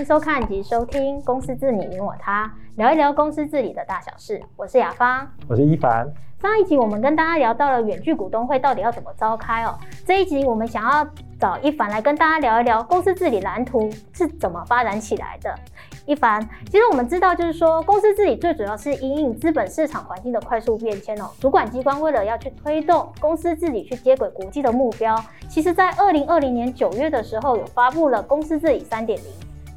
迎收看及收听《公司治理你我他》，聊一聊公司治理的大小事。我是雅芳，我是一凡。上一集我们跟大家聊到了远距股东会到底要怎么召开哦。这一集我们想要找一凡来跟大家聊一聊公司治理蓝图是怎么发展起来的。一凡，其实我们知道，就是说公司治理最主要是因应资本市场环境的快速变迁哦。主管机关为了要去推动公司治理去接轨国际的目标，其实在二零二零年九月的时候有发布了公司治理三点零。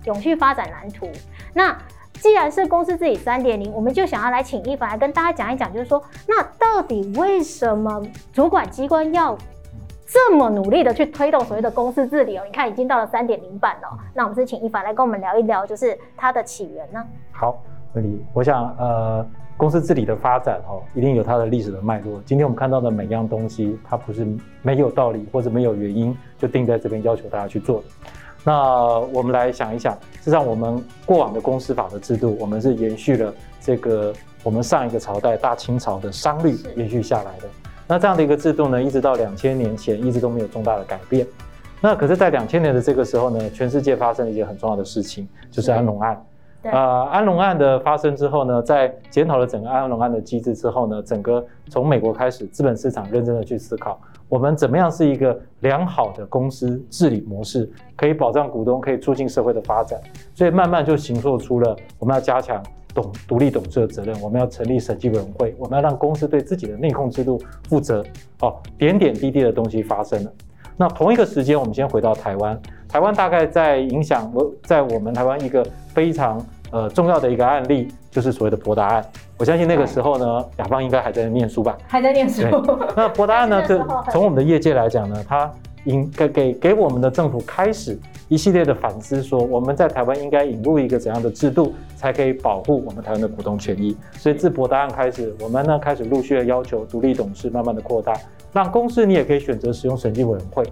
永续发展蓝图。那既然是公司治理三点零，我们就想要来请一凡来跟大家讲一讲，就是说，那到底为什么主管机关要这么努力的去推动所谓的公司治理哦？你看，已经到了三点零版了。那我们是请一凡来跟我们聊一聊，就是它的起源呢？好，问题，我想，呃，公司治理的发展哦，一定有它的历史的脉络。今天我们看到的每样东西，它不是没有道理或者没有原因就定在这边要求大家去做的。那我们来想一想，实际上我们过往的公司法的制度，我们是延续了这个我们上一个朝代大清朝的商律延续下来的。那这样的一个制度呢，一直到两千年前一直都没有重大的改变。那可是，在两千年的这个时候呢，全世界发生了一件很重要的事情，就是安龙案。啊。呃，安龙案的发生之后呢，在检讨了整个安龙案的机制之后呢，整个从美国开始，资本市场认真的去思考。我们怎么样是一个良好的公司治理模式，可以保障股东，可以促进社会的发展，所以慢慢就形塑出了我们要加强董独立董事的责任，我们要成立审计委员会，我们要让公司对自己的内控制度负责。哦，点点滴滴的东西发生了。那同一个时间，我们先回到台湾，台湾大概在影响我，在我们台湾一个非常呃重要的一个案例，就是所谓的博达案。我相信那个时候呢，雅芳应该还在念书吧？还在念书。那博达案呢？这从我们的业界来讲呢，它应该给给我们的政府开始一系列的反思，说我们在台湾应该引入一个怎样的制度，才可以保护我们台湾的股东权益。所以自博达案开始，我们呢开始陆续的要求独立董事慢慢的扩大，让公司你也可以选择使用审计委员会。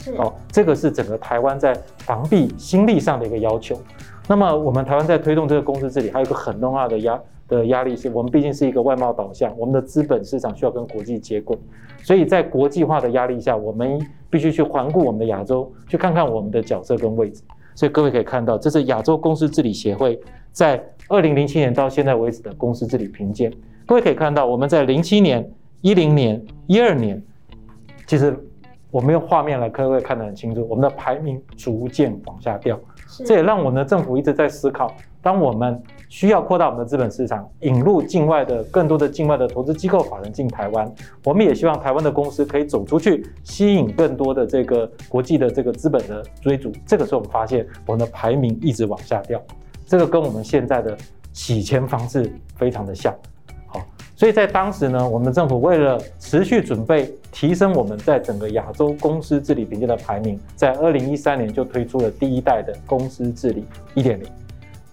是哦，这个是整个台湾在防弊心力上的一个要求。那么我们台湾在推动这个公司治理，还有一个很重要的压的压力是我们毕竟是一个外贸导向，我们的资本市场需要跟国际接轨，所以在国际化的压力下，我们必须去环顾我们的亚洲，去看看我们的角色跟位置。所以各位可以看到，这是亚洲公司治理协会在二零零七年到现在为止的公司治理评鉴。各位可以看到，我们在零七年、一零年、一二年，其实我们用画面来，各位看得很清楚，我们的排名逐渐往下掉。这也让我们的政府一直在思考，当我们需要扩大我们的资本市场，引入境外的更多的境外的投资机构法人进台湾，我们也希望台湾的公司可以走出去，吸引更多的这个国际的这个资本的追逐。这个时候我们发现我们的排名一直往下掉，这个跟我们现在的洗钱方式非常的像。好所以在当时呢，我们政府为了持续准备提升我们在整个亚洲公司治理评鉴的排名，在二零一三年就推出了第一代的公司治理一点零。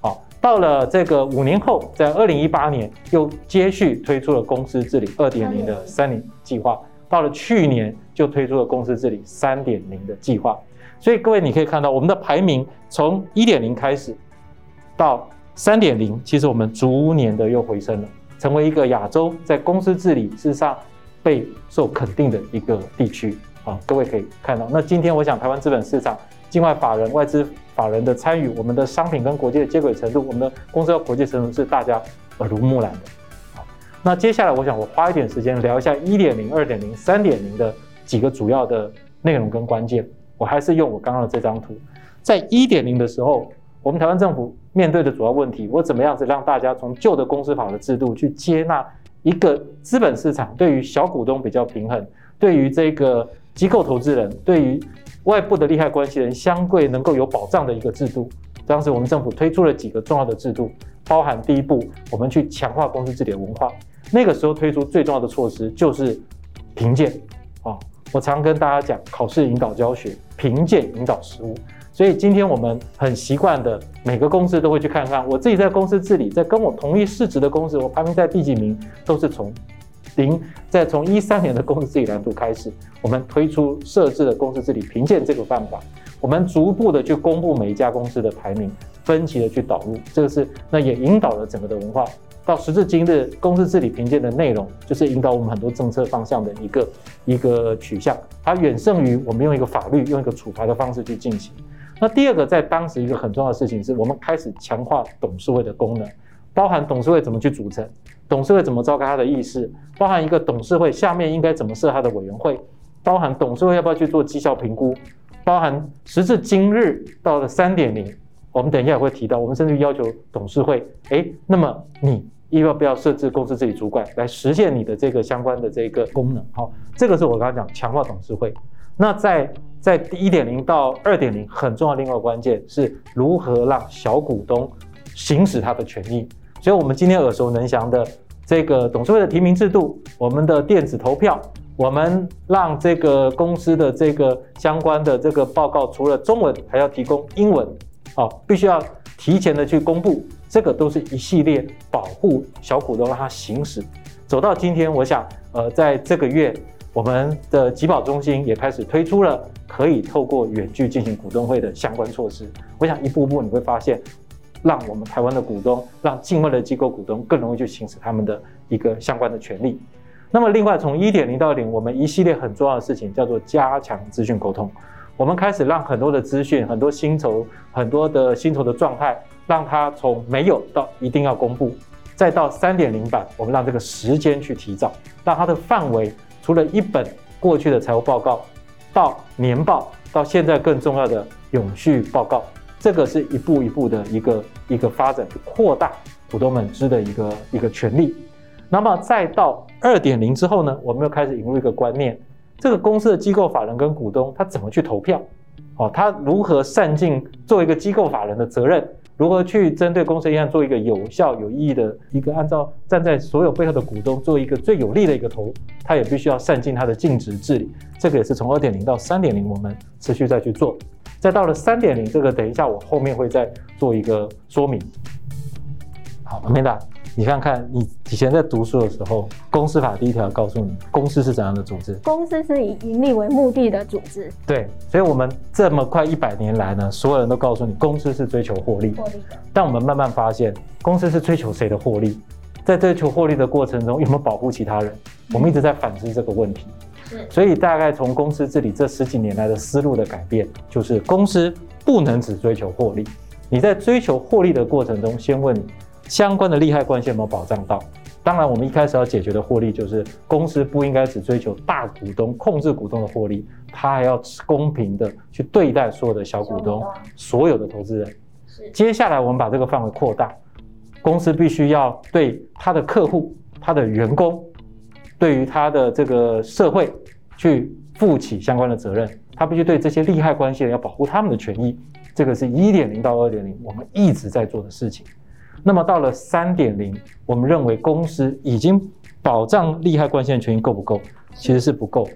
好，到了这个五年后，在二零一八年又接续推出了公司治理二点零的三年计划，到了去年就推出了公司治理三点零的计划。所以各位你可以看到，我们的排名从一点零开始到三点零，其实我们逐年的又回升了。成为一个亚洲在公司治理事实上备受肯定的一个地区啊，各位可以看到。那今天我想，台湾资本市场、境外法人、外资法人的参与，我们的商品跟国际的接轨程度，我们的公司和国际程度是大家耳濡目染的。好，那接下来我想我花一点时间聊一下一点零、二点零、三点零的几个主要的内容跟关键。我还是用我刚刚的这张图，在一点零的时候。我们台湾政府面对的主要问题，我怎么样子让大家从旧的公司法的制度去接纳一个资本市场对于小股东比较平衡，对于这个机构投资人，对于外部的利害关系人相对能够有保障的一个制度。当时我们政府推出了几个重要的制度，包含第一步，我们去强化公司治理的文化。那个时候推出最重要的措施就是评鉴啊，我常跟大家讲，考试引导教学，评鉴引导实务。所以今天我们很习惯的，每个公司都会去看看我自己在公司治理，在跟我同一市值的公司，我排名在第几名，都是从零，在从一三年的公司治理蓝图开始，我们推出设置的公司治理评鉴这个办法，我们逐步的去公布每一家公司的排名，分级的去导入，这个是那也引导了整个的文化。到时至今日，公司治理评鉴的内容就是引导我们很多政策方向的一个一个取向，它远胜于我们用一个法律、用一个处罚的方式去进行。那第二个，在当时一个很重要的事情是，我们开始强化董事会的功能，包含董事会怎么去组成，董事会怎么召开它的议事，包含一个董事会下面应该怎么设它的委员会，包含董事会要不要去做绩效评估，包含时至今日到了三点零，我们等一下也会提到，我们甚至要求董事会，诶，那么你要不要设置公司治理主管来实现你的这个相关的这个功能？好，这个是我刚刚讲强化董事会。那在在一点零到二点零很重要，另外关键是如何让小股东行使他的权益。所以，我们今天耳熟能详的这个董事会的提名制度，我们的电子投票，我们让这个公司的这个相关的这个报告，除了中文还要提供英文，哦，必须要提前的去公布。这个都是一系列保护小股东让他行使。走到今天，我想，呃，在这个月。我们的集保中心也开始推出了可以透过远距进行股东会的相关措施。我想一步步你会发现，让我们台湾的股东，让境外的机构股东更容易去行使他们的一个相关的权利。那么另外从一点零到零，我们一系列很重要的事情叫做加强资讯沟通。我们开始让很多的资讯、很多薪酬、很多的薪酬的状态，让它从没有到一定要公布，再到三点零版，我们让这个时间去提早，让它的范围。除了一本过去的财务报告，到年报，到现在更重要的永续报告，这个是一步一步的一个一个发展，扩大股东们知的一个一个权利。那么再到二点零之后呢，我们又开始引入一个观念，这个公司的机构法人跟股东他怎么去投票？哦，他如何善尽做一个机构法人的责任？如何去针对公司一样做一个有效有意义的一个，按照站在所有背后的股东做一个最有利的一个投，他也必须要善尽他的尽职治理。这个也是从二点零到三点零，我们持续再去做。再到了三点零，这个等一下我后面会再做一个说明。好，Amanda。你看看，你以前在读书的时候，公司法第一条告诉你，公司是怎样的组织？公司是以盈利为目的的组织。对，所以，我们这么快一百年来呢，所有人都告诉你，公司是追求获利。获利的。但我们慢慢发现，公司是追求谁的获利？在追求获利的过程中，有没有保护其他人？我们一直在反思这个问题。是。所以，大概从公司治理这十几年来的思路的改变，就是公司不能只追求获利。你在追求获利的过程中，先问你。相关的利害关系有没有保障到？当然，我们一开始要解决的获利就是公司不应该只追求大股东、控制股东的获利，它还要公平的去对待所有的小股东、所有的投资人。接下来我们把这个范围扩大，公司必须要对他的客户、他的员工，对于他的这个社会去负起相关的责任。他必须对这些利害关系人要保护他们的权益。这个是一点零到二点零，我们一直在做的事情。那么到了三点零，我们认为公司已经保障利害关系人权益够不够？其实是不够。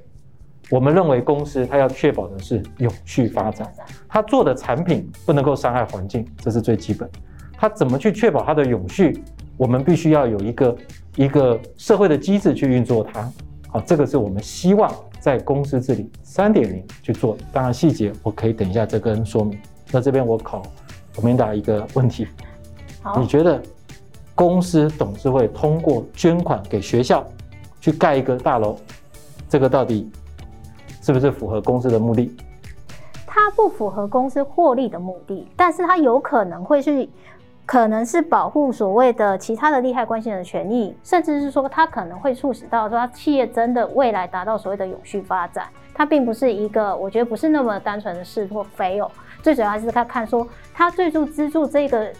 我们认为公司它要确保的是永续发展，它做的产品不能够伤害环境，这是最基本。它怎么去确保它的永续？我们必须要有一个一个社会的机制去运作它。好，这个是我们希望在公司治理三点零去做。当然细节我可以等一下再跟说明。那这边我考我们答一个问题。你觉得公司董事会通过捐款给学校去盖一个大楼，这个到底是不是符合公司的目的？它不符合公司获利的目的，但是它有可能会去，可能是保护所谓的其他的利害关系人的权益，甚至是说它可能会促使到说它企业真的未来达到所谓的永续发展。它并不是一个，我觉得不是那么单纯的是或非哦，最主要还是看看说它最终资助这个。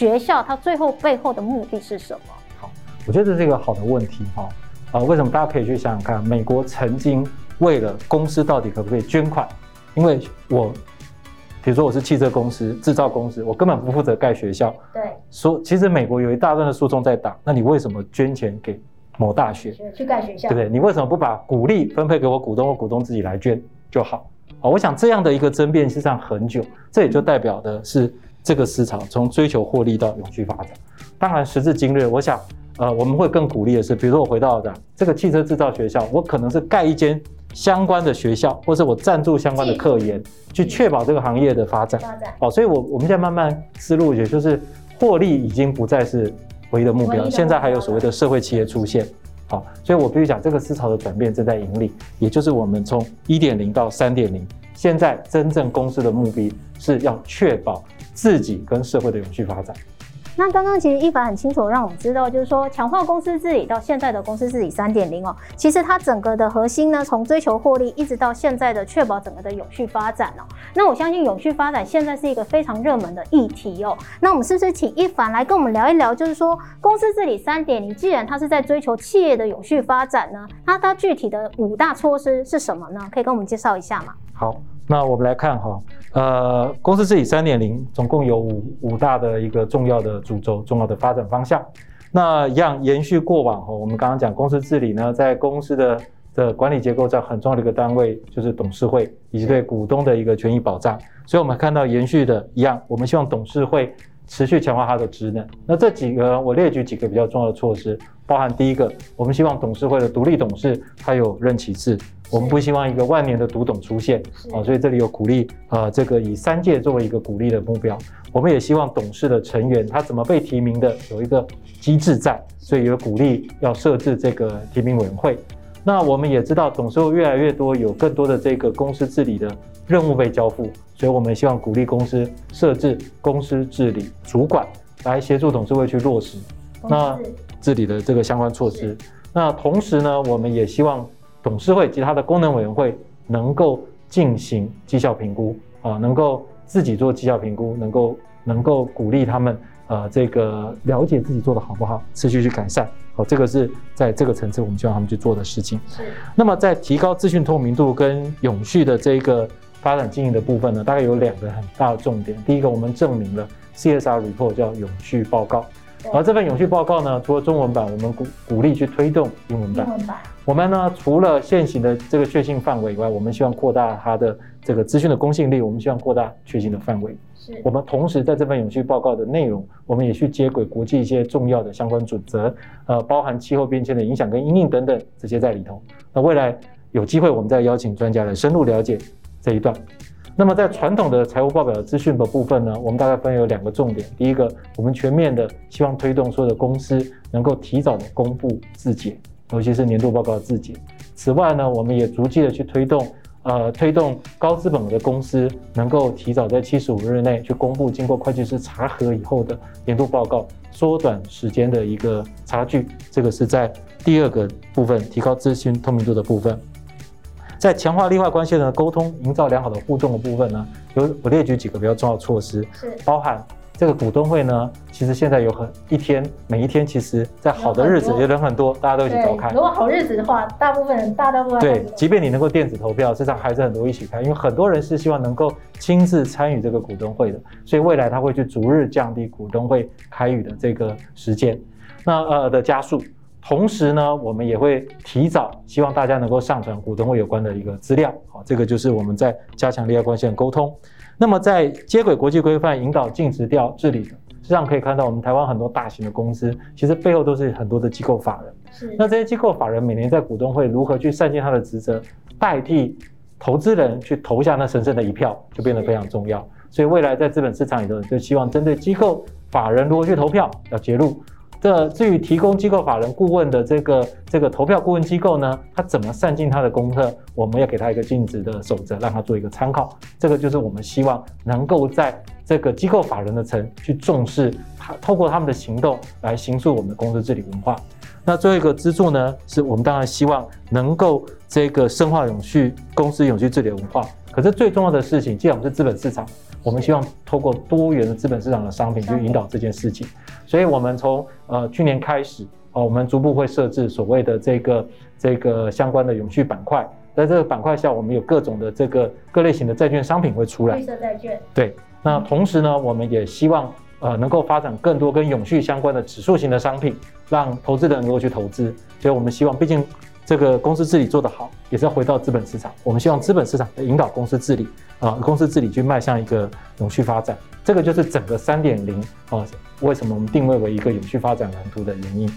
学校它最后背后的目的是什么？好，我觉得这是一个好的问题哈。啊，为什么大家可以去想想看？美国曾经为了公司到底可不可以捐款？因为我，比如说我是汽车公司、制造公司，我根本不负责盖学校。对。说其实美国有一大段的诉讼在打，那你为什么捐钱给某大学去盖学校？对不对？你为什么不把股利分配给我股东我股东自己来捐就好？啊，我想这样的一个争辩实际上很久，这也就代表的是。这个市场从追求获利到永续发展，当然时至今日，我想，呃，我们会更鼓励的是，比如说我回到这这个汽车制造学校，我可能是盖一间相关的学校，或是我赞助相关的科研，去确保这个行业的发展。发展。哦，所以我我们现在慢慢思路，也就是获利已经不再是唯一的目标，现在还有所谓的社会企业出现。好，所以我必须讲，这个思潮的转变正在引领，也就是我们从一点零到三点零现在真正公司的目的是要确保自己跟社会的永续发展。那刚刚其实一凡很清楚让我们知道，就是说强化公司治理到现在的公司治理三点零哦，其实它整个的核心呢，从追求获利一直到现在的确保整个的永续发展哦。那我相信永续发展现在是一个非常热门的议题哦。那我们是不是请一凡来跟我们聊一聊，就是说公司治理三点零，既然它是在追求企业的永续发展呢，那它具体的五大措施是什么呢？可以跟我们介绍一下吗？好。那我们来看哈，呃，公司治理三点零总共有五五大的一个重要的主轴，重要的发展方向。那一样延续过往哈，我们刚刚讲公司治理呢，在公司的的管理结构上很重要的一个单位就是董事会，以及对股东的一个权益保障。所以我们看到延续的一样，我们希望董事会持续强化它的职能。那这几个我列举几个比较重要的措施，包含第一个，我们希望董事会的独立董事它有任期制。我们不希望一个万年的独董出现啊，所以这里有鼓励啊，这个以三届作为一个鼓励的目标。我们也希望董事的成员他怎么被提名的有一个机制在，所以有鼓励要设置这个提名委员会。那我们也知道董事会越来越多，有更多的这个公司治理的任务被交付，所以我们希望鼓励公司设置公司治理主管来协助董事会去落实那治理的这个相关措施。那同时呢，我们也希望。董事会及它的功能委员会能够进行绩效评估啊，能够自己做绩效评估，能够能够鼓励他们呃这个了解自己做的好不好，持续去改善。好，这个是在这个层次我们希望他们去做的事情。是。那么在提高资讯透明度跟永续的这个发展经营的部分呢，大概有两个很大的重点。第一个，我们证明了 CSR report 叫永续报告。而这份永续报告呢，除了中文版，我们鼓鼓励去推动英文版。英文版。我们呢，除了现行的这个确信范围以外，我们希望扩大它的这个资讯的公信力。我们希望扩大确信的范围。是。我们同时在这份永续报告的内容，我们也去接轨国际一些重要的相关准则，呃，包含气候变迁的影响跟因应等等这些在里头。那未来有机会，我们再邀请专家来深入了解这一段。那么在传统的财务报表的资讯的部分呢，我们大概分有两个重点。第一个，我们全面的希望推动所有的公司能够提早的公布自检，尤其是年度报告自检。此外呢，我们也逐渐的去推动，呃，推动高资本额的公司能够提早在七十五日内去公布经过会计师查核以后的年度报告，缩短时间的一个差距。这个是在第二个部分，提高资讯透明度的部分。在强化利害关系人的沟通，营造良好的互动的部分呢，有我列举几个比较重要的措施，是包含这个股东会呢，其实现在有很一天，每一天其实在好的日子也人很多，大家都一起召开。如果好日子的话，大部分人大大部分对，即便你能够电子投票，实际上还是很多一起开，因为很多人是希望能够亲自参与这个股东会的，所以未来他会去逐日降低股东会开语的这个时间，那呃的加速。同时呢，我们也会提早希望大家能够上传股东会有关的一个资料，好，这个就是我们在加强利害关系的沟通。那么在接轨国际规范、引导尽职调治理的，实际上可以看到，我们台湾很多大型的公司，其实背后都是很多的机构法人。是。那这些机构法人每年在股东会如何去善尽他的职责，代替投资人去投下那神圣的一票，就变得非常重要。所以未来在资本市场里头，就希望针对机构法人如何去投票，要揭露。这至于提供机构法人顾问的这个这个投票顾问机构呢，他怎么善尽他的功课，我们要给他一个尽职的守则，让他做一个参考。这个就是我们希望能够在这个机构法人的层去重视他，透过他们的行动来形塑我们的公司治理文化。那最后一个支柱呢，是我们当然希望能够这个深化永续公司永续治理文化。可是最重要的事情，既然我们是资本市场。我们希望透过多元的资本市场的商品去引导这件事情，所以我们从呃去年开始哦，我们逐步会设置所谓的这个这个相关的永续板块，在这个板块下，我们有各种的这个各类型的债券商品会出来。绿色债券。对，那同时呢，我们也希望呃能够发展更多跟永续相关的指数型的商品，让投资人能够去投资。所以我们希望，毕竟。这个公司治理做得好，也是要回到资本市场。我们希望资本市场引导公司治理啊，公司治理去迈向一个永续发展。这个就是整个三点零啊，为什么我们定位为一个永续发展蓝图的原因。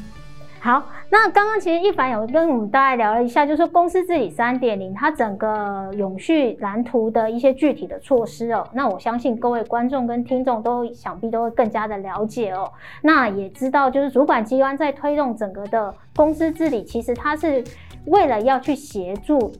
好，那刚刚其实一凡有跟我们大概聊了一下，就是公司治理三点零，它整个永续蓝图的一些具体的措施哦。那我相信各位观众跟听众都想必都会更加的了解哦。那也知道，就是主管机关在推动整个的公司治理，其实它是为了要去协助。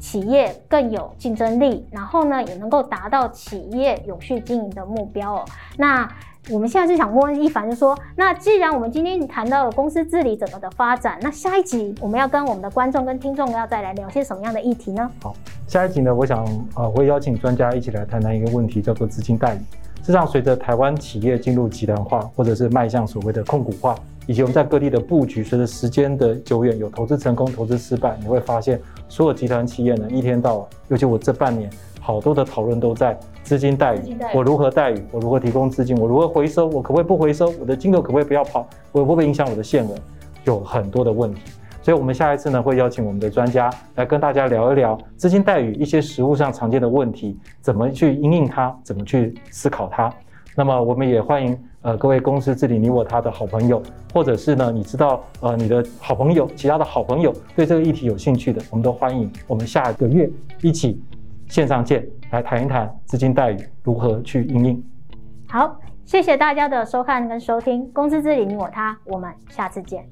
企业更有竞争力，然后呢，也能够达到企业永续经营的目标哦。那我们现在是想问一凡，就说，那既然我们今天谈到了公司治理整个的发展，那下一集我们要跟我们的观众跟听众要再来聊些什么样的议题呢？好，下一集呢，我想呃，会邀请专家一起来谈谈一个问题，叫做资金代理。事实上，随着台湾企业进入集团化，或者是迈向所谓的控股化，以及我们在各地的布局，随着时间的久远，有投资成功、投资失败，你会发现，所有集团企业呢，一天到晚，尤其我这半年，好多的讨论都在资金待遇，我如何待遇，我如何提供资金，我如何回收，我可不可以不回收，我的金额可不可以不要跑，我会不会影响我的限额，有很多的问题。所以，我们下一次呢，会邀请我们的专家来跟大家聊一聊资金待遇一些实务上常见的问题，怎么去应应它，怎么去思考它。那么，我们也欢迎呃各位公司治理你我他的好朋友，或者是呢，你知道呃你的好朋友，其他的好朋友对这个议题有兴趣的，我们都欢迎。我们下个月一起线上见，来谈一谈资金待遇如何去应对。好，谢谢大家的收看跟收听，公司治理，你我他，我们下次见。